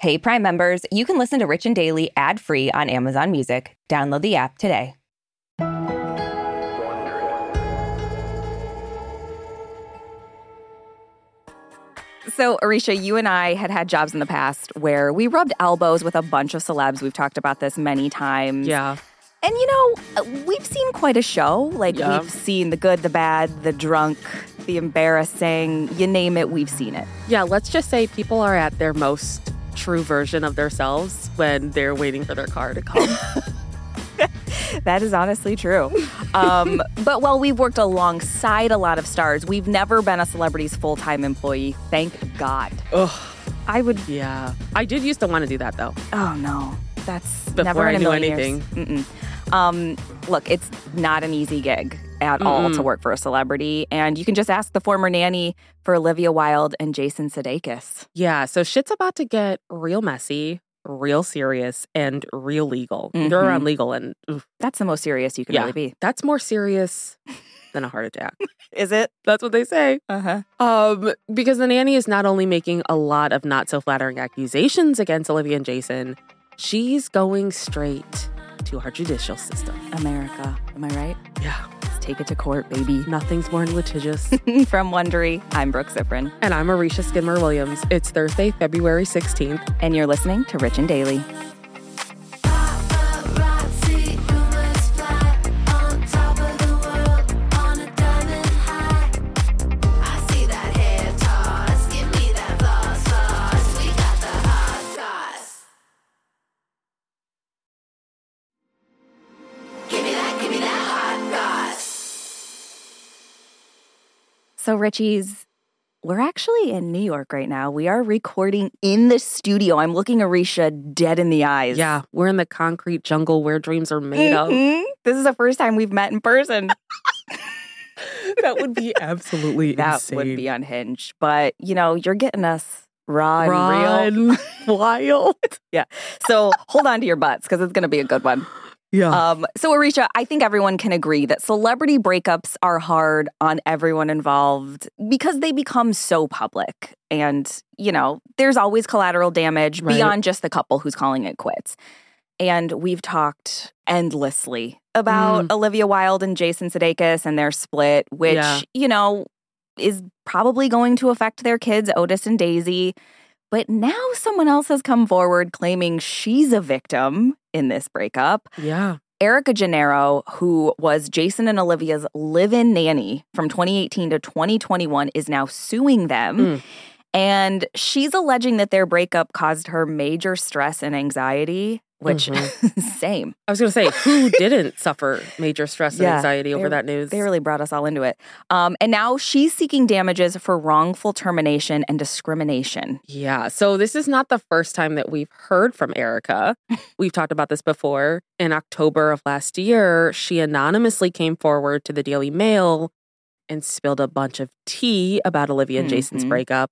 Hey, Prime members, you can listen to Rich and Daily ad free on Amazon Music. Download the app today. So, Arisha, you and I had had jobs in the past where we rubbed elbows with a bunch of celebs. We've talked about this many times. Yeah. And you know, we've seen quite a show. Like, Yeah. we've seen the good, the bad, the drunk, the embarrassing, you name it, we've seen it. Yeah, let's just say people are at their most true version of themselves when they're waiting for their car to come. That is honestly true. Um, but while we've worked alongside a lot of stars, we've never been a celebrity's full time employee. Thank God. Ugh. I would. Yeah. I did used to want to do that though. Oh no, that's Before never in I a knew anything. Um, look, it's not an easy gig at all to work for a celebrity, and you can just ask the former nanny for Olivia Wilde and Jason Sudeikis. Yeah, so shit's about to get real messy, real serious, and real legal. They're on legal and oof, That's the most serious you can Yeah. really be. that's more serious than a heart attack. Is it? That's what they say. Uh huh. Um, because the nanny is not only making a lot of not so flattering accusations against Olivia and Jason, she's going straight to our judicial system. America, am I right? Yeah. Let's take it to court, baby. Nothing's more litigious. From Wondery, I'm Brooke Siffrinn, and I'm Arisha Skidmore Williams. It's Thursday, February 16th. and you're listening to Rich and Daily. So, Richie's, we're actually in New York right now. We are recording in the studio. I'm looking Arisha dead in the eyes. Yeah, we're in the concrete jungle where dreams are made of. Mhm. This is the first time we've met in person. that would be absolutely that would be unhinged. But, you know, you're getting us raw and real. Run wild. Yeah. So hold on to your butts because it's going to be a good one. Yeah. Um, so, Arisha, I think everyone can agree that celebrity breakups are hard on everyone involved because they become so public. And, you know, there's always collateral damage Right. beyond just the couple who's calling it quits. And we've talked endlessly about Olivia Wilde and Jason Sudeikis and their split, which, Yeah. you know, is probably going to affect their kids, Otis and Daisy. But now someone else has come forward claiming she's a victim in this breakup. yeah. Erica Gennaro, who was Jason and Olivia's live in nanny from 2018 to 2021, is now suing them. Mm. And she's alleging that their breakup caused her major stress and anxiety, which, Mm-hmm. same. I was going to say, who didn't suffer major stress and Yeah, anxiety over that news? They really brought us all into it. Um, and now she's seeking damages for wrongful termination and discrimination. Yeah. So this is not the first time that we've heard from Erica. we've talked about this before. In October of last year, she anonymously came forward to the Daily Mail and spilled a bunch of tea about Olivia and Jason's Mhm. breakup.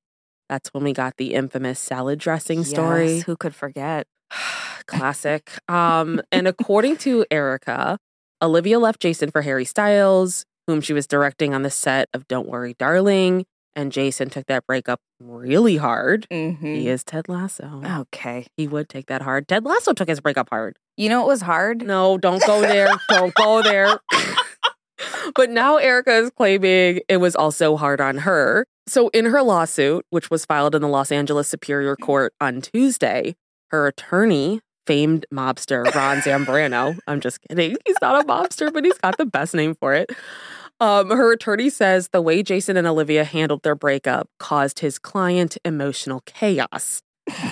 That's when we got the infamous salad dressing story. Who could forget? Classic. Um, and according to Erica, Olivia left Jason for Harry Styles, whom she was directing on the set of Don't Worry, Darling. And Jason took that breakup really hard. Mm-hmm. He is Ted Lasso. Okay. He would take that hard. Ted Lasso took his breakup hard. You know it was hard? No, don't go there. don't go there. but now Erica is claiming it was also hard on her. So, in her lawsuit, which was filed in the Los Angeles Superior Court on Tuesday, her attorney, famed mobster Ron Zambrano, I'm just kidding. He's not a mobster, but he's got the best name for it. Um, her attorney says the way Jason and Olivia handled their breakup caused his client emotional chaos.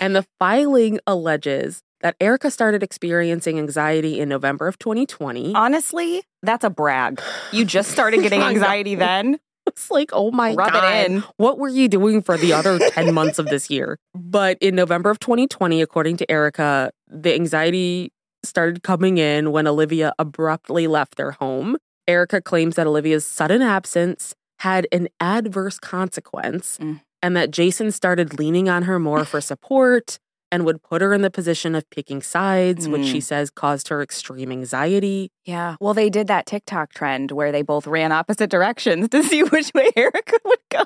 And the filing alleges that Erica started experiencing anxiety in November of 2020. Honestly, that's a brag. You just started getting anxiety then. It's like, oh my Rub God. What were you doing for the other 10 months of this year? But in November of 2020, according to Erica, the anxiety started coming in when Olivia abruptly left their home. Erica claims that Olivia's sudden absence had an adverse consequence Mm. and that Jason started leaning on her more for support and would put her in the position of picking sides, which she Mm. says caused her extreme anxiety. Yeah. Well, they did that TikTok trend where they both ran opposite directions to see which way Erica would go.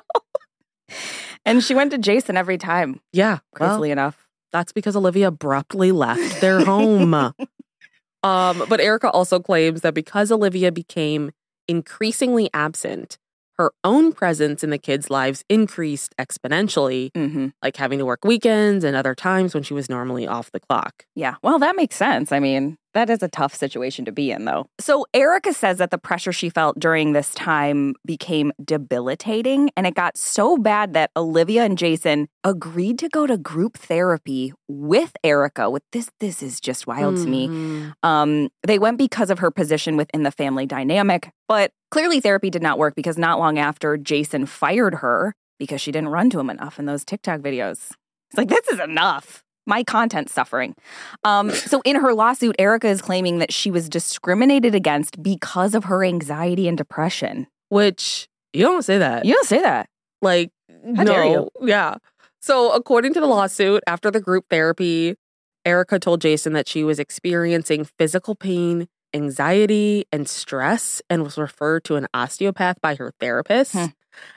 and she went to Jason every time, Yeah. well, enough. That's because Olivia abruptly left their home. um, but Erica also claims that because Olivia became increasingly absent, her own presence in the kids' lives increased exponentially, hmm like having to work weekends and other times when she was normally off the clock. Yeah. Well, that makes sense. I mean, that is a tough situation to be in, though. So, Erica says that the pressure she felt during this time became debilitating, and it got so bad that Olivia and Jason agreed to go to group therapy with Erica. With this, this is just wild to me. Mhm. Um, they went because of her position within the family dynamic, but clearly therapy did not work because not long after, Jason fired her because she didn't run to him enough in those TikTok videos. It's like, this is enough. My content suffering. Um, so, in her lawsuit, Erica is claiming that she was discriminated against because of her anxiety and depression. Which you don't say that. You don't say that. Like, How no. dare you. Yeah. So, according to the lawsuit, after the group therapy, Erica told Jason that she was experiencing physical pain, anxiety, and stress, and was referred to an osteopath by her therapist. Hmm.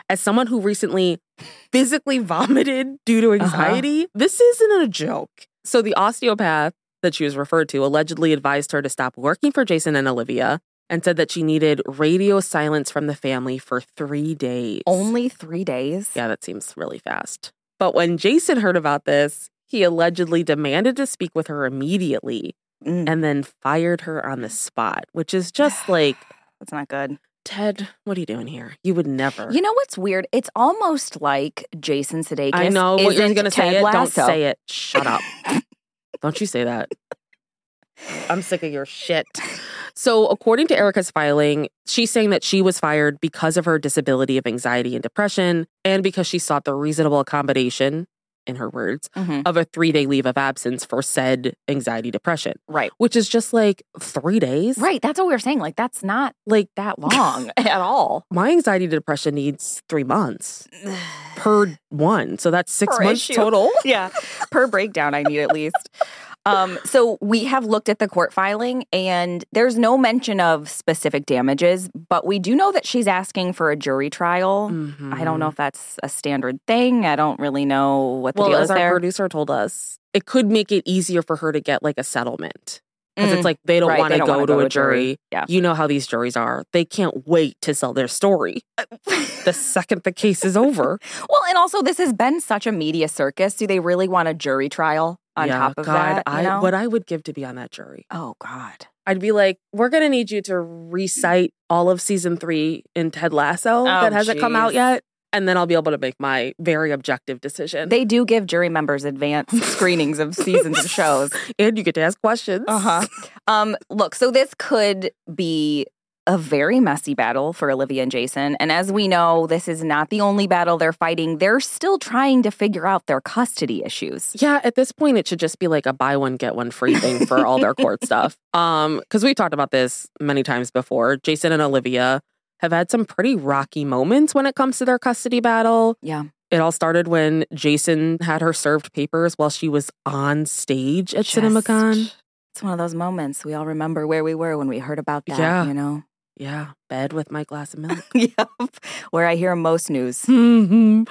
As someone who recently physically vomited due to Uh-huh. anxiety, this isn't a joke. So, the osteopath that she was referred to allegedly advised her to stop working for Jason and Olivia and said that she needed radio silence from the family for three days. Only three days. Yeah, that seems really fast. But when Jason heard about this, he allegedly demanded to speak with her immediately Mm, and then fired her on the spot, which is just like, that's not good. Ted, what are you doing here? You would never. You know what's weird? It's almost like Jason Sudeikis. I know what you're going to say. It. Don't say it. Shut up. Don't you say that. I'm sick of your shit. So, according to Erica's filing, she's saying that she was fired because of her disability of anxiety and depression and because she sought the reasonable accommodation, in her words, Mhm. of a three day leave of absence for said anxiety depression, Right. which is just like three days. Right. That's what we were saying. Like, that's not Like that long at all. my anxiety depression needs three months per one. So that's six Per months issue. total. yeah. Per breakdown, I need at least. Um, so we have looked at the court filing and there's no mention of specific damages, but we do know that she's asking for a jury trial. I don't know if that's a standard thing. I don't really know what the Mm-hmm. Well, deal as is our there. producer told us, it could make it easier for her to get like a settlement. Because Mm, it's like they don't right, want to go to a jury. jury. Yeah. You know how these juries are. They can't wait to sell their story the second the case is over. well, and also this has been such a media circus. Do they really want a jury trial on yeah, top of God, that? I know? what I would give to be on that jury. oh God. I'd be like, we're gonna need you to recite all of season three in Ted Lasso that hasn't come out Oh, yet. And then I'll be able to make my very objective decision. They do give jury members advanced screenings of seasons of shows. and you get to ask questions. Uh-huh. Um, look, so this could be a very messy battle for Olivia and Jason. And as we know, this is not the only battle they're fighting. They're still trying to figure out their custody issues. Yeah, at this point, it should just be like a buy one get one free thing for all their court stuff. Um, because we talked about this many times before. Jason and Olivia have had some pretty rocky moments when it comes to their custody battle. Yeah. It all started when Jason had her served papers while she was on stage at Just- CinemaCon. It's one of those moments we all remember where we were when we heard about that, Yeah. you know? Yeah, bed with my glass of milk. yep. Where I hear most news. um,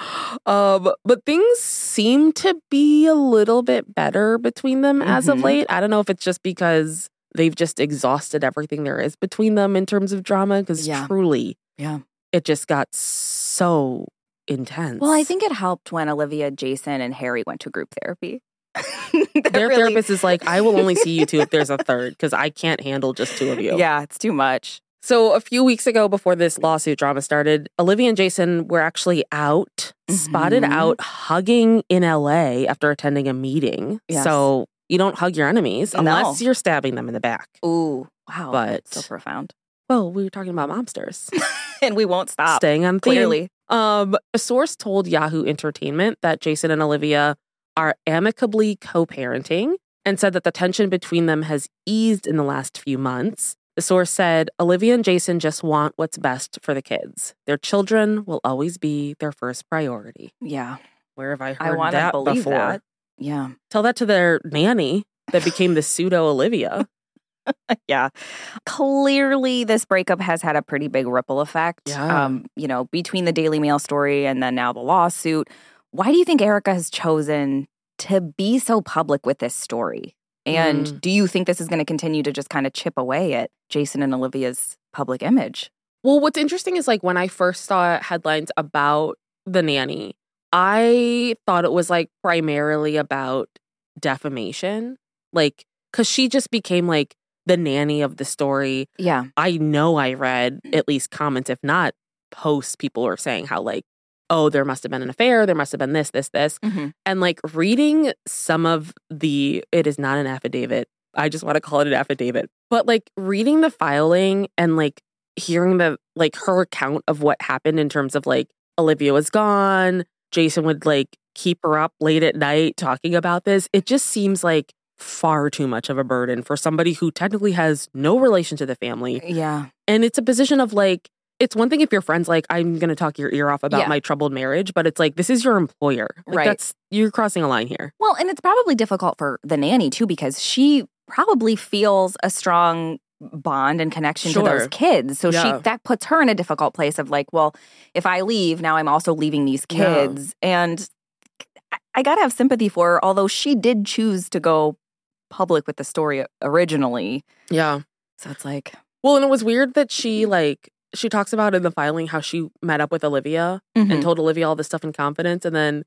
but things seem to be a little bit better between them as of Mhm. late. I don't know if it's just because they've just exhausted everything there is between them in terms of drama. Because Yeah. truly, Yeah. it just got so intense. Well, I think it helped when Olivia, Jason, and Harry went to group therapy. Their really- therapist is like, "I will only see you two if there's a third, because I can't handle just two of you." Yeah, it's too much. So a few weeks ago, before this lawsuit drama started, Olivia and Jason were actually out, spotted Mhm. out hugging in LA after attending a meeting. Yes. So you don't hug your enemies No. unless you're stabbing them in the back. Ooh, wow. But- so profound. Well, we were talking about mobsters. and we won't stop. Staying on theme. Clearly. Um, a source told Yahoo Entertainment that Jason and Olivia are amicably co-parenting and said that the tension between them has eased in the last few months. The source said Olivia and Jason just want what's best for the kids. Their children will always be their first priority. Yeah. Where have I heard I want to that believe before? that. Yeah. Tell that to their nanny that became the pseudo Olivia. Yeah. Clearly, this breakup has had a pretty big ripple effect. Yeah. Um, you know, between the Daily Mail story and then now the lawsuit. Why do you think Erica has chosen to be so public with this story? And Mm. do you think this is going to continue to just kind of chip away at Jason and Olivia's public image? Well, what's interesting is like when I first saw headlines about the nanny, I thought it was like primarily about defamation. Like, cause she just became like the nanny of the story. Yeah. I know I read at least comments, if not posts, people were saying how like, oh, there must have been an affair, there must have been this, this, this. Mm-hmm. And like reading some of the, it is not an affidavit. I just want to call it an affidavit. But like reading the filing and like hearing the, like her account of what happened in terms of like Olivia was gone, Jason would like keep her up late at night talking about this. It just seems like far too much of a burden for somebody who technically has no relation to the family. Yeah. And it's a position of like, it's one thing if your friend's like, I'm going to talk your ear off about Yeah. my troubled marriage, but it's like, this is your employer. Like, Right. That's, you're crossing a line here. Well, and it's probably difficult for the nanny too because she probably feels a strong bond and connection to those kids. So Yeah. she that puts her in a difficult place of like, well, if I leave, now I'm also leaving these Yeah. kids. And I, I got to have sympathy for her although she did choose to go public with the story originally. Yeah. So it's like, Well, and it was weird that she mm-hmm. like, she talks about in the filing how she met up with Olivia mhm. and told Olivia all this stuff in confidence. And then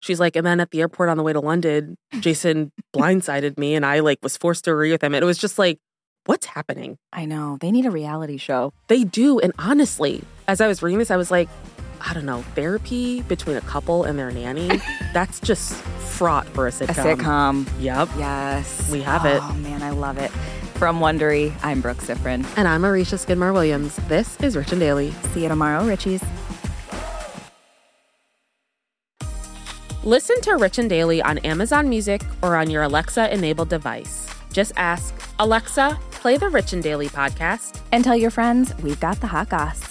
she's like, and then at the airport on the way to London, Jason blindsided me and I like was forced to agree with him. And it was just like, what's happening? I know they need a reality show. They do. And honestly, as I was reading this, I was like, I don't know, therapy between a couple and their nanny, that's just fraught for a sitcom. A sitcom. sitcom. Yep. Yes. We have it. Oh man, I love it. From Wondery, I'm Brooke Siffrinn. And I'm Arisha Skidmore Williams. This is Rich and Daily. See you tomorrow, Richies. Listen to Rich and Daily on Amazon Music or on your Alexa enabled device. Just ask, Alexa, play the Rich and Daily podcast. And tell your friends we've got the hot goss.